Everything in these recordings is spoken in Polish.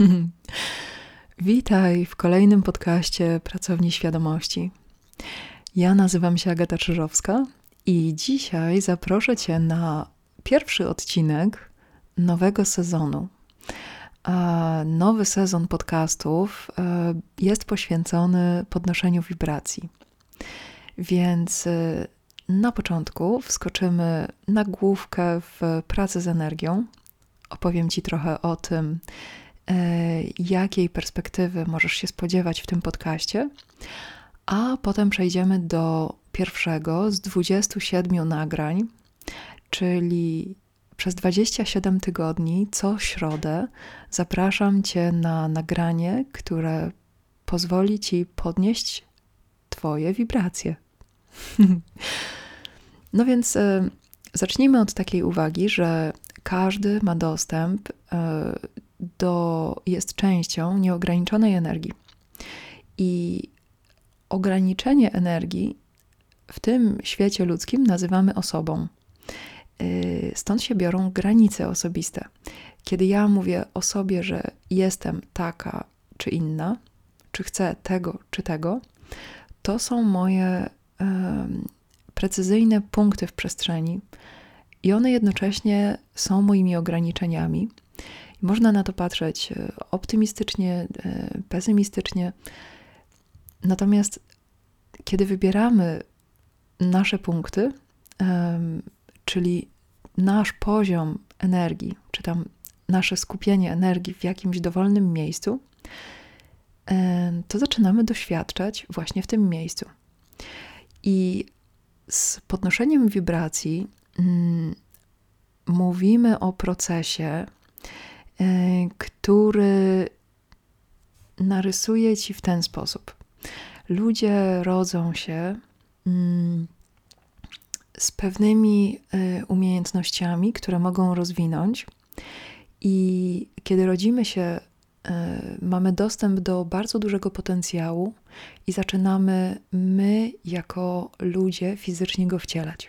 Witaj w kolejnym podcaście Pracowni Świadomości. Ja nazywam się Agata Czyżowska i dzisiaj zaproszę Cię na pierwszy odcinek nowego sezonu. Nowy sezon podcastów e, jest poświęcony podnoszeniu wibracji. Więc e, na początku wskoczymy na główkę w pracę z energią. Opowiem Ci trochę o tym, jakiej perspektywy możesz się spodziewać w tym podcaście, a potem przejdziemy do pierwszego z 27 nagrań, czyli przez 27 tygodni co środę zapraszam Cię na nagranie, które pozwoli Ci podnieść Twoje wibracje. no więc y, zacznijmy od takiej uwagi, że każdy ma dostęp y, do, jest częścią nieograniczonej energii. I ograniczenie energii w tym świecie ludzkim nazywamy osobą. Y, stąd się biorą granice osobiste. Kiedy ja mówię o sobie, że jestem taka czy inna, czy chcę tego czy tego, to są moje precyzyjne punkty w przestrzeni i one jednocześnie są moimi ograniczeniami. Można na to patrzeć e, optymistycznie, e, pesymistycznie. Natomiast kiedy wybieramy nasze punkty, czyli nasz poziom energii, czy tam nasze skupienie energii w jakimś dowolnym miejscu, to zaczynamy doświadczać właśnie w tym miejscu. I z podnoszeniem wibracji mm, mówimy o procesie, który narysuje ci w ten sposób. Ludzie rodzą się mm, z pewnymi y, umiejętnościami, które mogą rozwinąć, i kiedy rodzimy się E, mamy dostęp do bardzo dużego potencjału i zaczynamy my, jako ludzie, fizycznie go wcielać.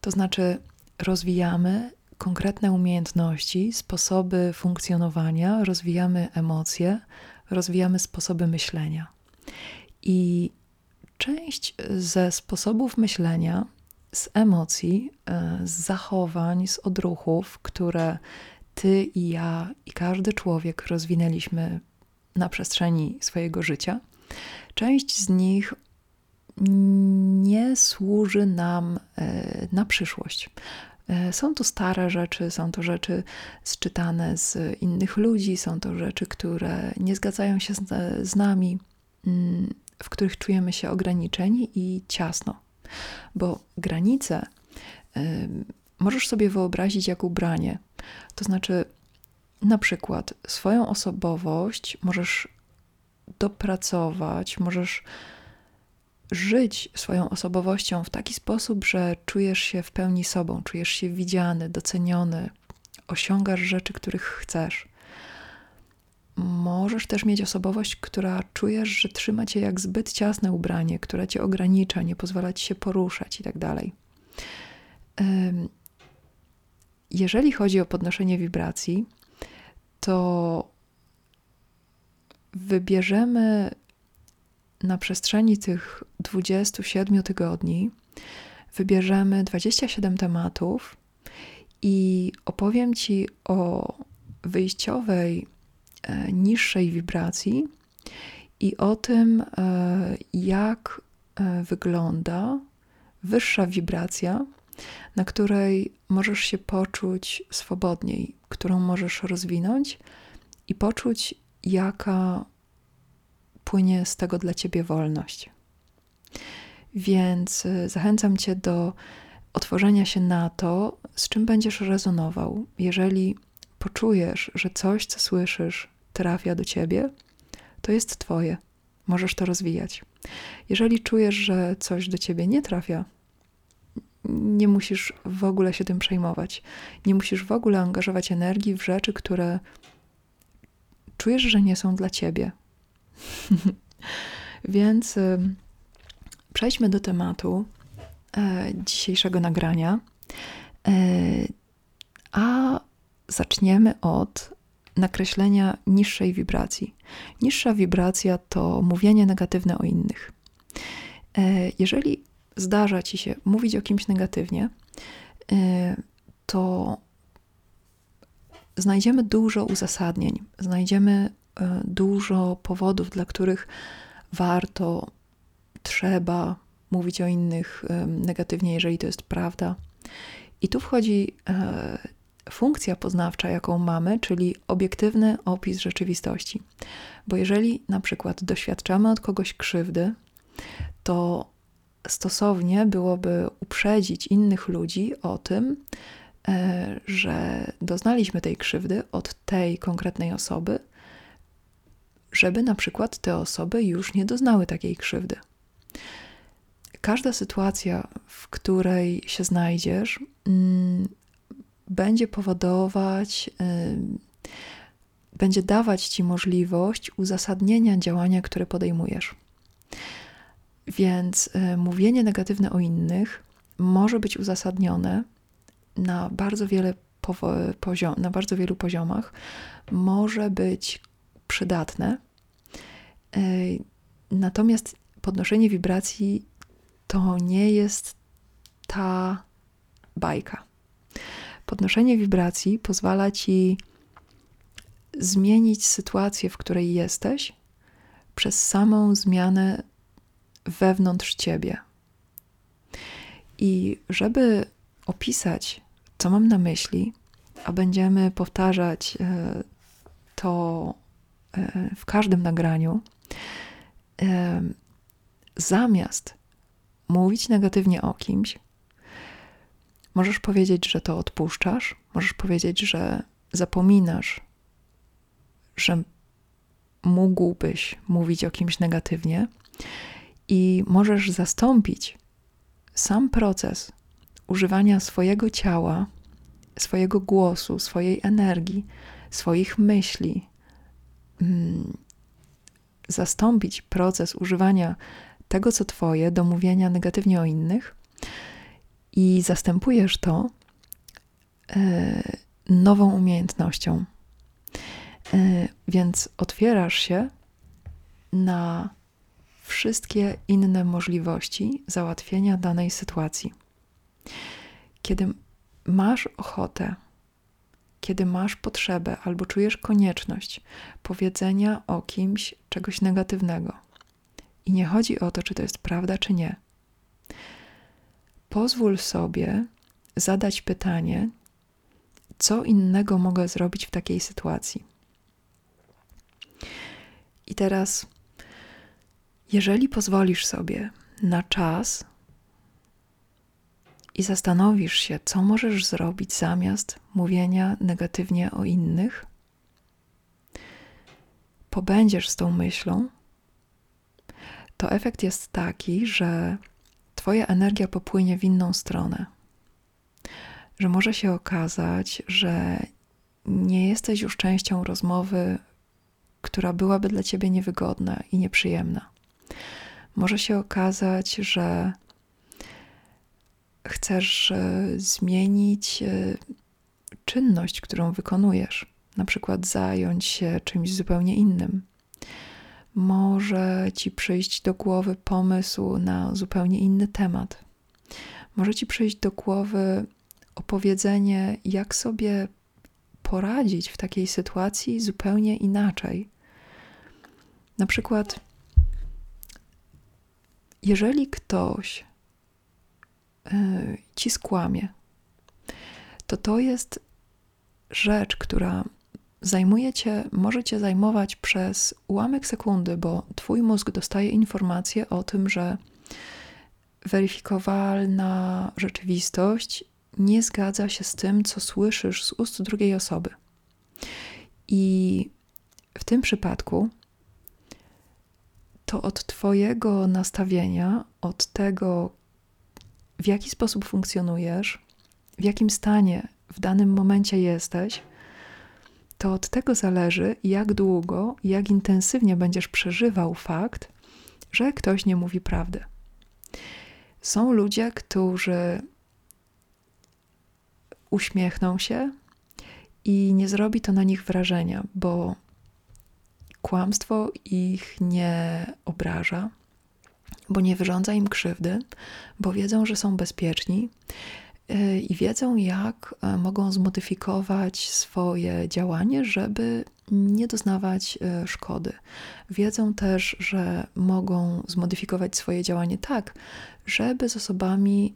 To znaczy, rozwijamy konkretne umiejętności, sposoby funkcjonowania, rozwijamy emocje, rozwijamy sposoby myślenia. I część ze sposobów myślenia, z emocji, e, z zachowań, z odruchów, które ty i ja i każdy człowiek rozwinęliśmy na przestrzeni swojego życia, część z nich nie służy nam e, na przyszłość. E, są to stare rzeczy, są to rzeczy zczytane z innych ludzi, są to rzeczy, które nie zgadzają się z, nami, mm, w których czujemy się ograniczeni i ciasno. Bo granice możesz sobie wyobrazić jak ubranie. To znaczy, na przykład swoją osobowość możesz dopracować, możesz żyć swoją osobowością w taki sposób, że czujesz się w pełni sobą, czujesz się widziany, doceniony, osiągasz rzeczy, których chcesz. Możesz też mieć osobowość, która czujesz, że trzyma cię jak zbyt ciasne ubranie, które cię ogranicza, nie pozwala ci się poruszać i tak jeżeli chodzi o podnoszenie wibracji, to wybierzemy na przestrzeni tych 27 tygodni, wybierzemy 27 tematów i opowiem Ci o wyjściowej, e, niższej wibracji i o tym, e, jak e, wygląda wyższa wibracja, na której możesz się poczuć swobodniej, którą możesz rozwinąć i poczuć, jaka płynie z tego dla ciebie wolność. Więc y, zachęcam cię do otworzenia się na to, z czym będziesz rezonował. Jeżeli poczujesz, że coś, co słyszysz, trafia do ciebie, to jest twoje. Możesz to rozwijać. Jeżeli czujesz, że coś do ciebie nie trafia, nie musisz w ogóle się tym przejmować. Nie musisz w ogóle angażować energii w rzeczy, które czujesz, że nie są dla ciebie. Więc przejdźmy do tematu e, dzisiejszego nagrania. E, a zaczniemy od nakreślenia niższej wibracji. Niższa wibracja to mówienie negatywne o innych. E, jeżeli zdarza ci się mówić o kimś negatywnie, e, to znajdziemy dużo uzasadnień, znajdziemy e, dużo powodów, dla których warto, trzeba mówić o innych negatywnie, jeżeli to jest prawda. I tu wchodzi funkcja poznawcza, jaką mamy, czyli obiektywny opis rzeczywistości. Bo jeżeli na przykład doświadczamy od kogoś krzywdy, to stosownie byłoby uprzedzić innych ludzi o tym, e, że doznaliśmy tej krzywdy od tej konkretnej osoby, żeby na przykład te osoby już nie doznały takiej krzywdy. Każda sytuacja, w której się znajdziesz, mm, będzie powodować, będzie dawać ci możliwość uzasadnienia działania, które podejmujesz. Więc y, mówienie negatywne o innych może być uzasadnione na bardzo wiele poziom, na bardzo wielu poziomach, może być przydatne. Y, natomiast podnoszenie wibracji to nie jest ta bajka. Podnoszenie wibracji pozwala ci zmienić sytuację, w której jesteś, przez samą zmianę wewnątrz ciebie. I żeby opisać, co mam na myśli, a będziemy powtarzać e, to e, w każdym nagraniu, e, zamiast mówić negatywnie o kimś, Możesz powiedzieć, że to odpuszczasz, możesz powiedzieć, że zapominasz, że mógłbyś mówić o kimś negatywnie, i możesz zastąpić sam proces używania swojego ciała, swojego głosu, swojej energii, swoich myśli, mm, zastąpić proces używania tego, co Twoje, do mówienia negatywnie o innych i zastępujesz to e, nową umiejętnością. E, więc otwierasz się na wszystkie inne możliwości załatwienia danej sytuacji. Kiedy masz ochotę, kiedy masz potrzebę albo czujesz konieczność powiedzenia o kimś czegoś negatywnego, i nie chodzi o to, czy to jest prawda, czy nie, pozwól sobie zadać pytanie, co innego mogę zrobić w takiej sytuacji. I teraz, jeżeli pozwolisz sobie na czas i zastanowisz się, co możesz zrobić zamiast mówienia negatywnie o innych, pobędziesz z tą myślą, to efekt jest taki, że Twoja energia popłynie w inną stronę. Że może się okazać, że nie jesteś już częścią rozmowy, która byłaby dla Ciebie niewygodna i nieprzyjemna. Może się okazać, że chcesz e, zmienić e, czynność, którą wykonujesz, na przykład zająć się czymś zupełnie innym może ci przyjść do głowy pomysł na zupełnie inny temat. Może ci przyjść do głowy opowiedzenie, jak sobie poradzić w takiej sytuacji zupełnie inaczej. Na przykład, jeżeli ktoś yy, ci skłamie, to to jest rzecz, która zajmuje cię, może cię zajmować przez ułamek sekundy, bo twój mózg dostaje informację o tym, że weryfikowalna rzeczywistość nie zgadza się z tym, co słyszysz z ust drugiej osoby. I w tym przypadku to od Twojego nastawienia, od tego, w jaki sposób funkcjonujesz, w jakim stanie w danym momencie jesteś, to od tego zależy, jak długo, jak intensywnie będziesz przeżywał fakt, że ktoś nie mówi prawdy. Są ludzie, którzy uśmiechną się i nie zrobi to na nich wrażenia, bo kłamstwo ich nie obraża, bo nie wyrządza im krzywdy, bo wiedzą, że są bezpieczni i wiedzą, jak e, mogą zmodyfikować swoje działanie, żeby nie doznawać e, szkody. Wiedzą też, że mogą zmodyfikować swoje działanie tak, żeby z osobami,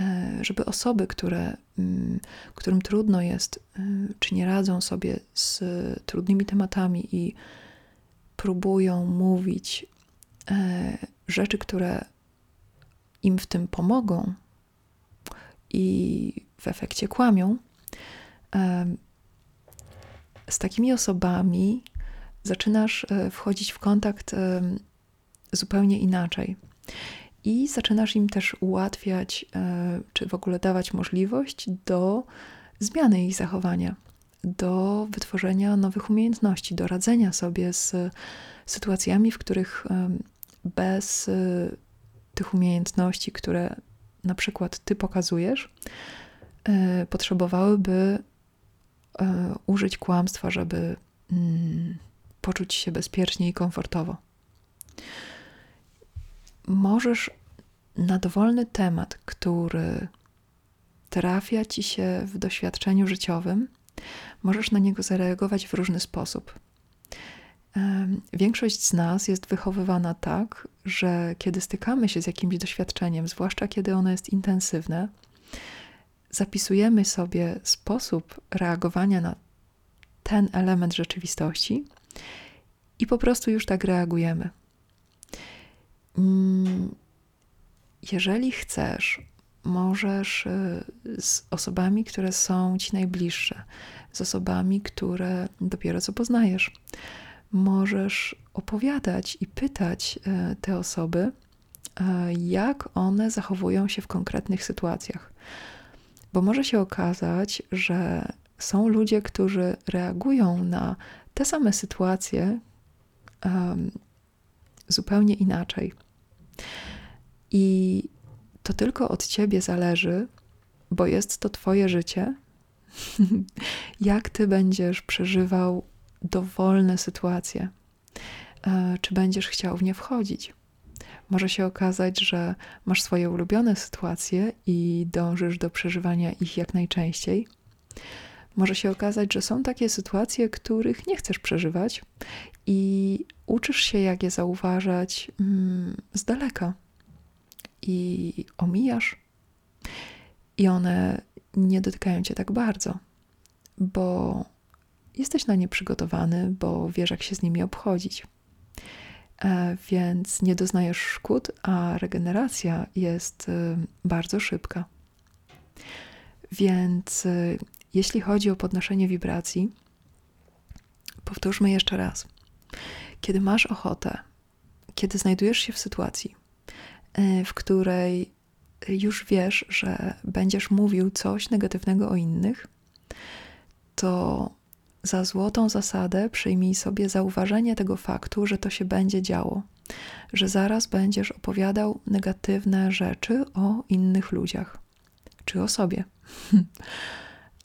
e, żeby osoby, które, mm, którym trudno jest, czy nie radzą sobie z trudnymi tematami i próbują mówić rzeczy, które im w tym pomogą i w efekcie kłamią, z takimi osobami zaczynasz e, wchodzić w kontakt zupełnie inaczej. I zaczynasz im też ułatwiać, e, czy w ogóle dawać możliwość do zmiany ich zachowania, do wytworzenia nowych umiejętności, do radzenia sobie z sytuacjami, w których bez y, tych umiejętności, które na przykład ty pokazujesz, y, potrzebowałyby y, użyć kłamstwa, żeby mm, poczuć się bezpiecznie i komfortowo. Możesz na dowolny temat, który trafia ci się w doświadczeniu życiowym, możesz na niego zareagować w różny sposób. Większość z nas jest wychowywana tak, że kiedy stykamy się z jakimś doświadczeniem, zwłaszcza kiedy ono jest intensywne, zapisujemy sobie sposób reagowania na ten element rzeczywistości i po prostu już tak reagujemy. Mm, jeżeli chcesz, możesz y, z osobami, które są ci najbliższe, z osobami, które dopiero co poznajesz, możesz opowiadać i pytać e, te osoby, e, jak one zachowują się w konkretnych sytuacjach. Bo może się okazać, że są ludzie, którzy reagują na te same sytuacje um, zupełnie inaczej. I to tylko od ciebie zależy, bo jest to Twoje życie, jak Ty będziesz przeżywał dowolne sytuacje. E, czy będziesz chciał w nie wchodzić? Może się okazać, że masz swoje ulubione sytuacje i dążysz do przeżywania ich jak najczęściej. Może się okazać, że są takie sytuacje, których nie chcesz przeżywać i uczysz się, jak je zauważać mm, z daleka i omijasz, i one nie dotykają cię tak bardzo, bo jesteś na nie przygotowany, bo wiesz, jak się z nimi obchodzić. E, więc nie doznajesz szkód, a regeneracja jest e, bardzo szybka. Więc e, jeśli chodzi o podnoszenie wibracji, powtórzmy jeszcze raz. Kiedy masz ochotę, kiedy znajdujesz się w sytuacji, w której już wiesz, że będziesz mówił coś negatywnego o innych, to za złotą zasadę przyjmij sobie zauważenie tego faktu, że to się będzie działo, że zaraz będziesz opowiadał negatywne rzeczy o innych ludziach czy o sobie.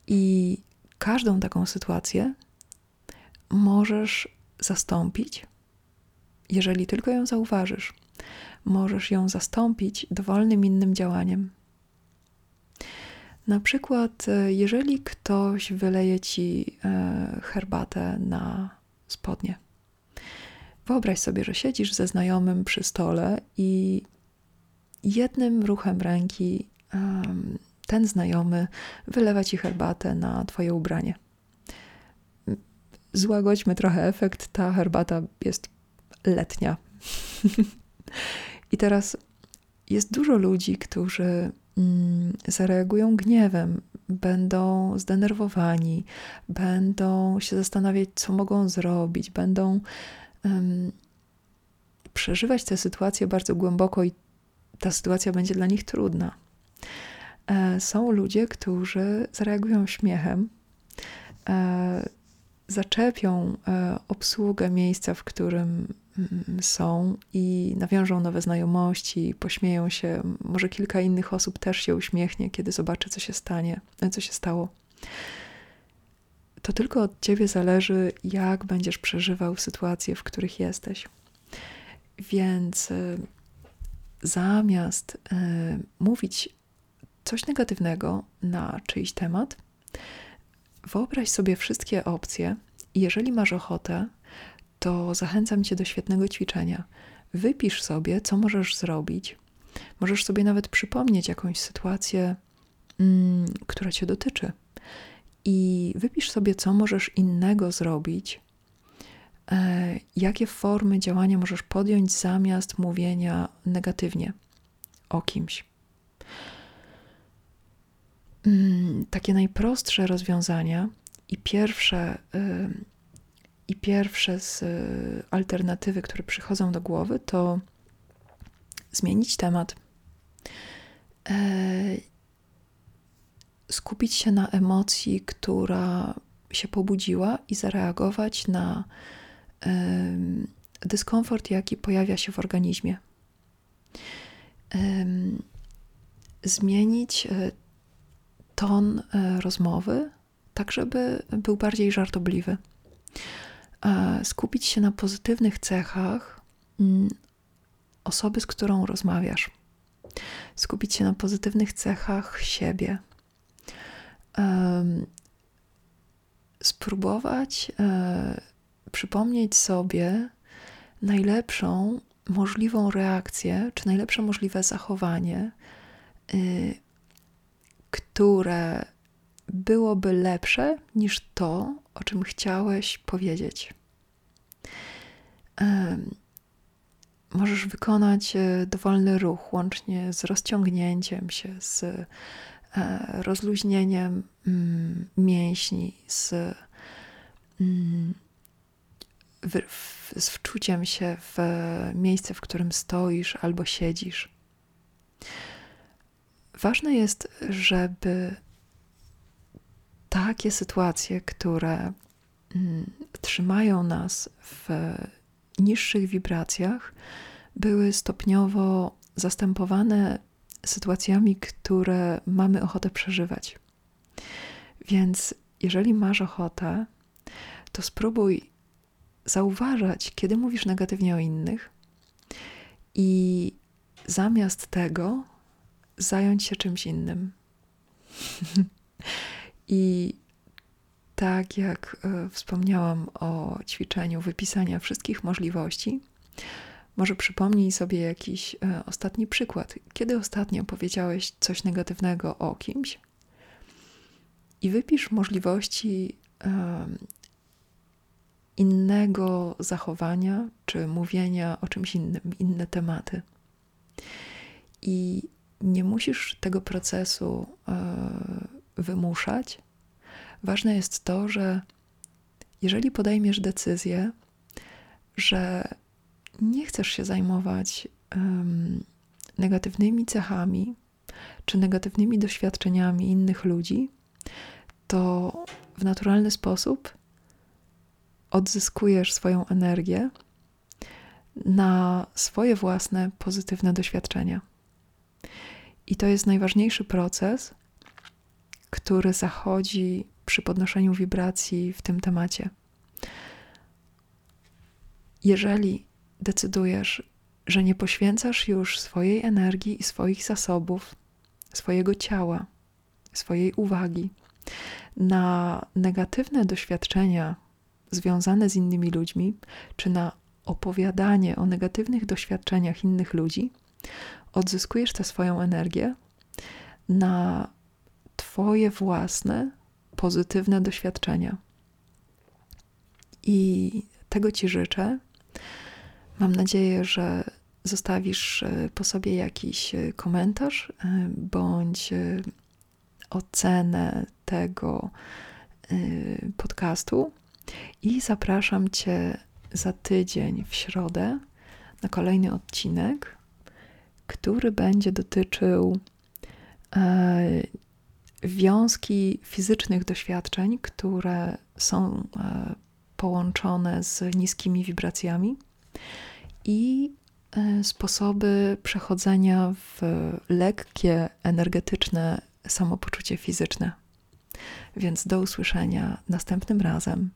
I każdą taką sytuację możesz zastąpić, jeżeli tylko ją zauważysz, możesz ją zastąpić dowolnym innym działaniem. Na przykład, e, jeżeli ktoś wyleje ci e, herbatę na spodnie. Wyobraź sobie, że siedzisz ze znajomym przy stole i jednym ruchem ręki ten znajomy wylewa ci herbatę na twoje ubranie. Złagodźmy trochę efekt, ta herbata jest letnia. I teraz jest dużo ludzi, którzy zareagują gniewem, będą zdenerwowani, będą się zastanawiać, co mogą zrobić, będą um, przeżywać tę sytuację bardzo głęboko i ta sytuacja będzie dla nich trudna. E, są ludzie, którzy zareagują śmiechem, e, zaczepią e, obsługę miejsca, w którym mm, są i nawiążą nowe znajomości, pośmieją się. Może kilka innych osób też się uśmiechnie, kiedy zobaczy, co się stanie, co się stało. to tylko od ciebie zależy, jak będziesz przeżywał sytuacje, w których jesteś. Więc y, zamiast y, mówić coś negatywnego na czyjś temat, wyobraź sobie wszystkie opcje i jeżeli masz ochotę, to zachęcam cię do świetnego ćwiczenia. Wypisz sobie, co możesz zrobić. Możesz sobie nawet przypomnieć jakąś sytuację, mm, która cię dotyczy. I wypisz sobie, co możesz innego zrobić, e, jakie formy działania możesz podjąć zamiast mówienia negatywnie o kimś. Mm, takie najprostsze rozwiązania i pierwsze, y, i pierwsze z y, alternatywy, które przychodzą do głowy, to zmienić temat, e, skupić się na emocji, która się pobudziła i zareagować na dyskomfort, jaki pojawia się w organizmie. Zmienić e, ton e, rozmowy, tak żeby był bardziej żartobliwy. Skupić się na pozytywnych cechach mm, osoby, z którą rozmawiasz. Skupić się na pozytywnych cechach siebie. Spróbować e, przypomnieć sobie najlepszą możliwą reakcję, czy najlepsze możliwe zachowanie, y, które byłoby lepsze niż to, o czym chciałeś powiedzieć. Możesz wykonać e, dowolny ruch, łącznie z rozciągnięciem się, z e, rozluźnieniem mm, mięśni, z, mm, z wczuciem się w miejsce, w którym stoisz albo siedzisz. Ważne jest, żeby takie sytuacje, które mm, trzymają nas w niższych wibracjach, były stopniowo zastępowane sytuacjami, które mamy ochotę przeżywać. Więc jeżeli masz ochotę, to spróbuj zauważać, kiedy mówisz negatywnie o innych i zamiast tego zająć się czymś innym. I tak jak e, wspomniałam o ćwiczeniu wypisania wszystkich możliwości, może przypomnij sobie jakiś e, ostatni przykład. Kiedy ostatnio powiedziałeś coś negatywnego o kimś i wypisz możliwości innego zachowania czy mówienia o czymś innym, inne tematy. I nie musisz tego procesu e, wymuszać. Ważne jest to, że jeżeli podejmiesz decyzję, że nie chcesz się zajmować um, negatywnymi cechami czy negatywnymi doświadczeniami innych ludzi, to w naturalny sposób odzyskujesz swoją energię na swoje własne pozytywne doświadczenia. I to jest najważniejszy proces, który zachodzi przy podnoszeniu wibracji w tym temacie. Jeżeli decydujesz, że nie poświęcasz już swojej energii i swoich zasobów, swojego ciała, swojej uwagi na negatywne doświadczenia związane z innymi ludźmi, czy na opowiadanie o negatywnych doświadczeniach innych ludzi, odzyskujesz tę swoją energię na Twoje własne pozytywne doświadczenia. I tego Ci życzę. Mam nadzieję, że zostawisz e, po sobie jakiś e, komentarz e, bądź ocenę tego podcastu. I zapraszam Cię za tydzień w środę na kolejny odcinek, który będzie dotyczył wiązki fizycznych doświadczeń, które są e, połączone z niskimi wibracjami i e, sposoby przechodzenia w lekkie, energetyczne samopoczucie fizyczne. Więc do usłyszenia następnym razem.